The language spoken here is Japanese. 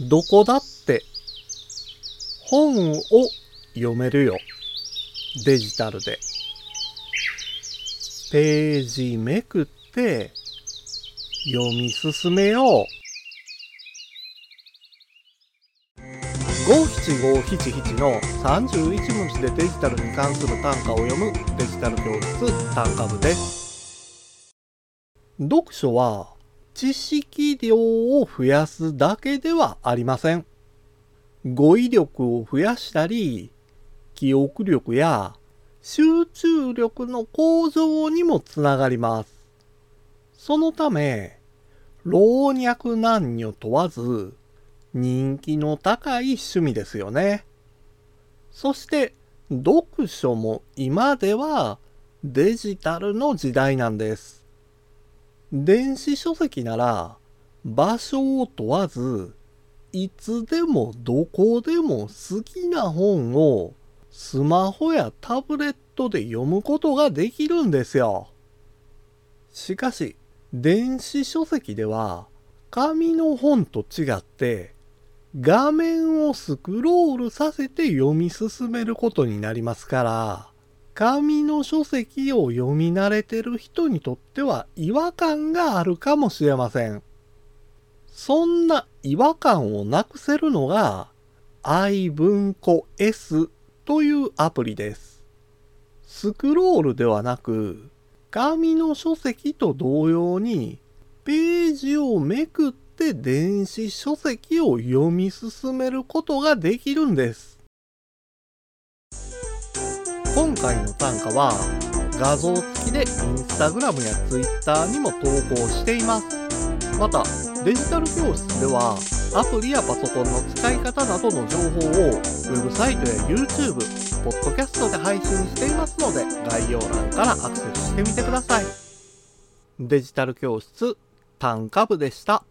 どこだって本を読めるよ。デジタルで。ページめくって読み進めよう。五七五七七の31文字でデジタルに関する単価を読むデジタル教室単価部です。読書は知識量を増やすだけではありません。語彙力を増やしたり、記憶力や集中力の向上にもつながります。そのため、老若男女問わず人気の高い趣味ですよね。そして読書も今ではデジタルの時代なんです。電子書籍なら場所を問わずいつでもどこでも好きな本をスマホやタブレットで読むことができるんですよ。しかし、電子書籍では紙の本と違って画面をスクロールさせて読み進めることになりますから、紙の書籍を読み慣れてる人にとっては違和感があるかもしれません。そんな違和感をなくせるのが i 文庫 S というアプリです。スクロールではなく、紙の書籍と同様に、ページをめくって電子書籍を読み進めることができるんです。今回の単価は、画像付きでインスタグラムやツイッターにも投稿しています。また、デジタル教室では、アプリやパソコンの使い方などの情報をウェブサイトや YouTube、ポッドキャストで配信していますので概要欄からアクセスしてみてください。デジタル教室単価部でした。